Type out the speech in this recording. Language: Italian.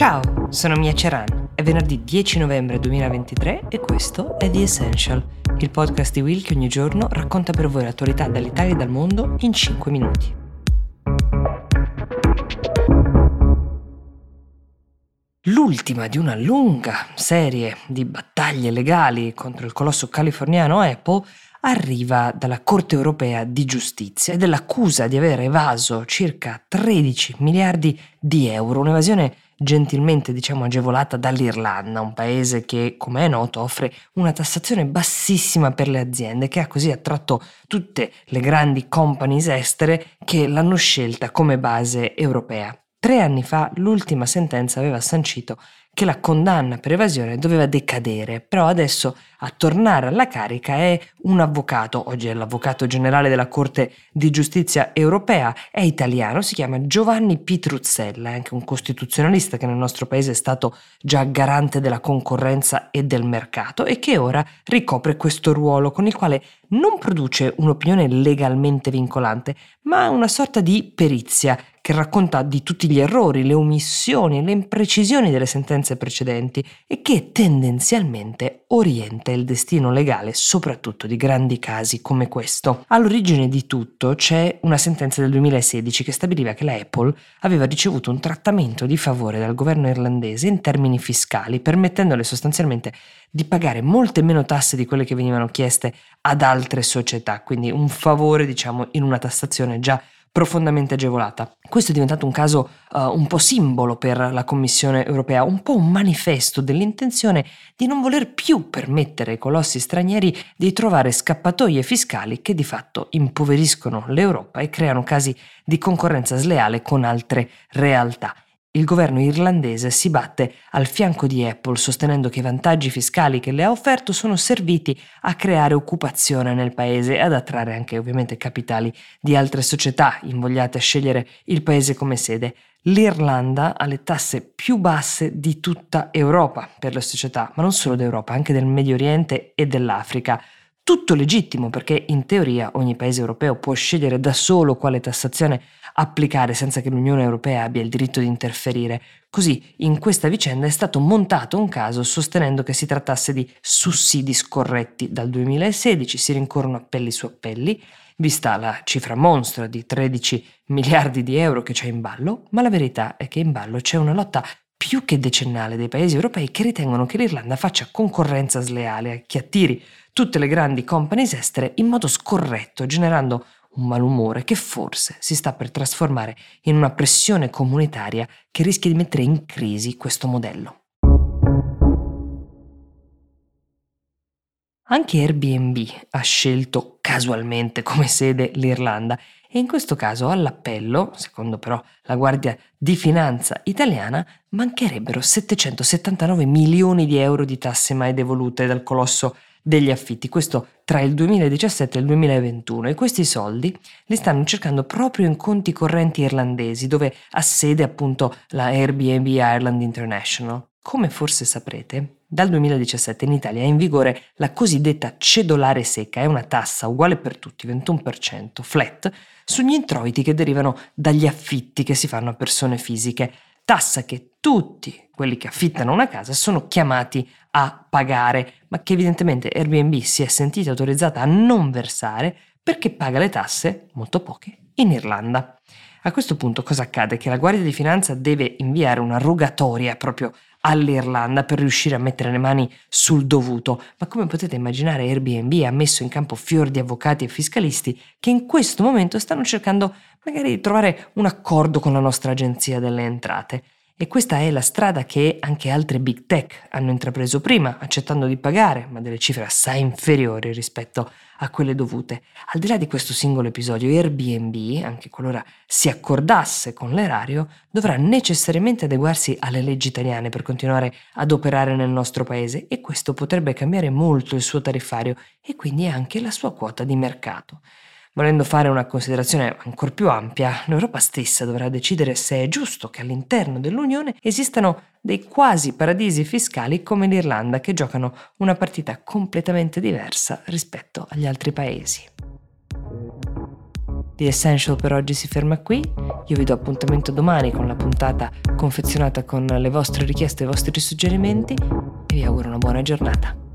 Ciao, sono Mia Ceran. È venerdì 10 novembre 2023 e questo è The Essential, il podcast di Will che ogni giorno racconta per voi l'attualità dall'Italia e dal mondo in 5 minuti. L'ultima di una lunga serie di battaglie legali contro il colosso californiano Apple arriva dalla Corte europea di giustizia ed è l'accusa di aver evaso circa 13 miliardi di euro, un'evasione gentilmente diciamo agevolata dall'Irlanda, un paese che, come è noto, offre una tassazione bassissima per le aziende, che ha così attratto tutte le grandi companies estere che l'hanno scelta come base europea. Tre anni fa l'ultima sentenza aveva sancito che la condanna per evasione doveva decadere, però adesso a tornare alla carica è un avvocato, oggi è l'avvocato generale della Corte di Giustizia europea, è italiano, si chiama Giovanni Pitruzzella, è anche un costituzionalista che nel nostro paese è stato già garante della concorrenza e del mercato e che ora ricopre questo ruolo con il quale non produce un'opinione legalmente vincolante, ma una sorta di perizia che racconta di tutti gli errori, le omissioni, le imprecisioni delle sentenze precedenti e che tendenzialmente orienta il destino legale soprattutto di grandi casi come questo. All'origine di tutto c'è una sentenza del 2016 che stabiliva che la Apple aveva ricevuto un trattamento di favore dal governo irlandese in termini fiscali, permettendole sostanzialmente di pagare molte meno tasse di quelle che venivano chieste ad altre società, quindi un favore diciamo in una tassazione già profondamente agevolata. Questo è diventato un caso uh, un po' simbolo per la Commissione europea, un po' un manifesto dell'intenzione di non voler più permettere ai colossi stranieri di trovare scappatoie fiscali che di fatto impoveriscono l'Europa e creano casi di concorrenza sleale con altre realtà. Il governo irlandese si batte al fianco di Apple sostenendo che i vantaggi fiscali che le ha offerto sono serviti a creare occupazione nel paese e ad attrarre anche ovviamente capitali di altre società invogliate a scegliere il paese come sede. L'Irlanda ha le tasse più basse di tutta Europa per le società, ma non solo d'Europa, anche del Medio Oriente e dell'Africa. Tutto legittimo perché in teoria ogni paese europeo può scegliere da solo quale tassazione applicare senza che l'Unione Europea abbia il diritto di interferire. Così in questa vicenda è stato montato un caso sostenendo che si trattasse di sussidi scorretti. Dal 2016 si rincorrono appelli su appelli, vista la cifra monstra di 13 miliardi di euro che c'è in ballo, ma la verità è che in ballo c'è una lotta più che decennale dei paesi europei che ritengono che l'Irlanda faccia concorrenza sleale a chi attiri tutte le grandi companies estere in modo scorretto, generando un malumore che forse si sta per trasformare in una pressione comunitaria che rischia di mettere in crisi questo modello. Anche Airbnb ha scelto casualmente come sede l'Irlanda e in questo caso all'appello, secondo però la Guardia di Finanza italiana, mancherebbero 779 milioni di euro di tasse mai devolute dal colosso degli affitti, questo tra il 2017 e il 2021 e questi soldi li stanno cercando proprio in conti correnti irlandesi dove ha sede appunto la Airbnb Ireland International. Come forse saprete, dal 2017 in Italia è in vigore la cosiddetta cedolare secca, è una tassa uguale per tutti, 21%, flat, sugli introiti che derivano dagli affitti che si fanno a persone fisiche, tassa che tutti quelli che affittano una casa sono chiamati a pagare, ma che evidentemente Airbnb si è sentita autorizzata a non versare perché paga le tasse, molto poche, in Irlanda. A questo punto cosa accade? Che la Guardia di Finanza deve inviare una rogatoria proprio all'Irlanda per riuscire a mettere le mani sul dovuto, ma come potete immaginare Airbnb ha messo in campo fior di avvocati e fiscalisti che in questo momento stanno cercando magari di trovare un accordo con la nostra agenzia delle entrate. E questa è la strada che anche altre big tech hanno intrapreso prima, accettando di pagare, ma delle cifre assai inferiori rispetto a quelle dovute. Al di là di questo singolo episodio, Airbnb, anche qualora si accordasse con l'erario, dovrà necessariamente adeguarsi alle leggi italiane per continuare ad operare nel nostro paese e questo potrebbe cambiare molto il suo tariffario e quindi anche la sua quota di mercato. Volendo fare una considerazione ancora più ampia, l'Europa stessa dovrà decidere se è giusto che all'interno dell'Unione esistano dei quasi paradisi fiscali come l'Irlanda che giocano una partita completamente diversa rispetto agli altri paesi. The Essential per oggi si ferma qui. Io vi do appuntamento domani con la puntata confezionata con le vostre richieste e i vostri suggerimenti e vi auguro una buona giornata.